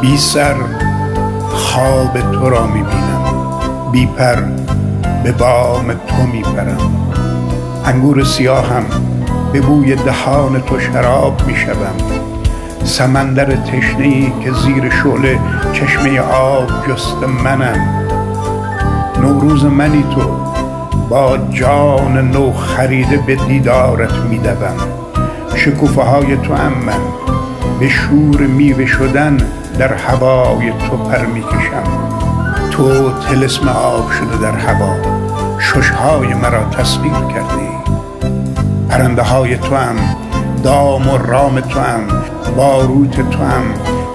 بی سر خواب تو را می بینم. بی پر به بام تو می پرم. انگور سیاهم به بوی دهان تو شراب می شوم. سمندر تشنه ای که زیر شعله چشمه آب جست منم. نوروز منی تو با جان نو خریده به دیدارت می دوم. شکوفه های تو هم من. به شور میوه شدن در هوای تو پر می‌کشم. تو تلسم آب شده در هوا ششهای مرا تصویر کردی. پرنده های تو هم دام و رام تو هم باروت تو هم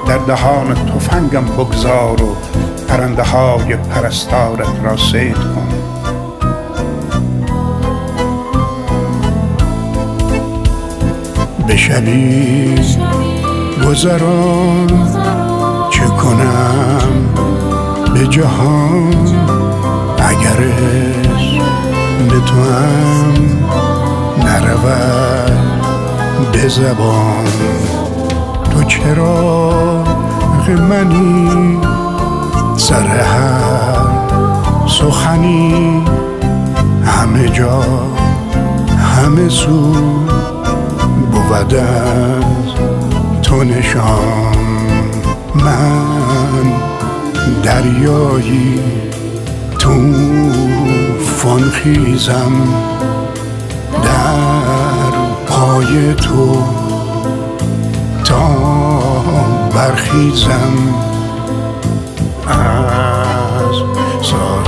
در دهان تفنگم بگذار و پرنده های پرستارت را سید شبی گذران چه کنم به جهان اگر به تو هم نرود به زبان. تو چرا منی سر هر سخنی؟ همه جا همه سو بود از تو نشان. من دریایی توفان خیزم در پای تو تا برخیزم. از ساحل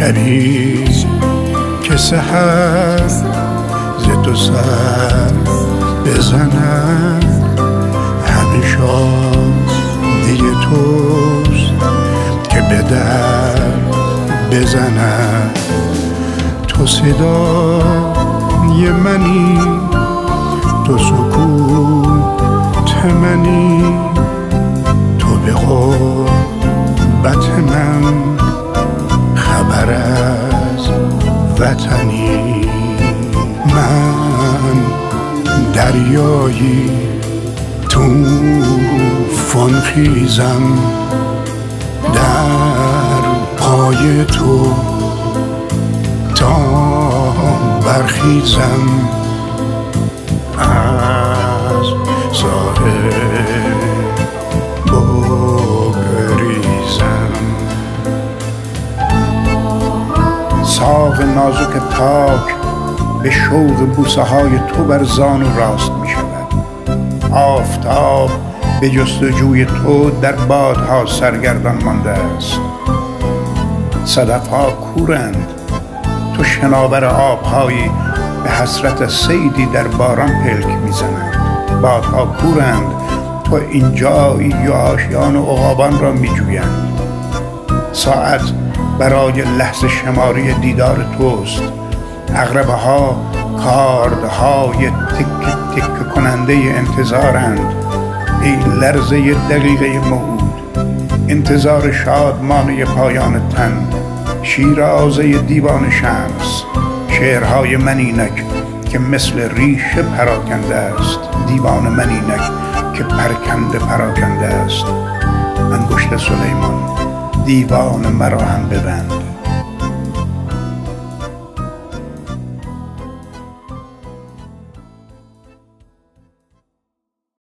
شبی که سهر ز تو سر بزند. همه دیگه توست که به در بزند. تو صدای منی تو سکوت منی. وطنی. من دریایی توفان خیزم در پای تو تا برخیزم. نازک پاک به شوق بوسه های تو بر زانو راست می شود. آفتاب به جستجوی تو در بادها سرگردان مانده است. صدف ها کورند. تو شناور آبهایی به حسرت سیدی در باران پلک می‌زنند بادها کورند. تو اینجایی یا آشیان و عقابان را میجویند ساعت برای لحظه شماری دیدار توست. اغربه ها کاردهای تک تک کننده انتظارند. ای لرزه دقیقه موعود انتظار شادمانه پایان تن. شیرازه دیوان شمس شعرهای منینک که مثل ریشه پراکنده است. دیوان منینک که پرکنده پراکنده است. انگشت سلیمان. دیوان مرا هم ببند.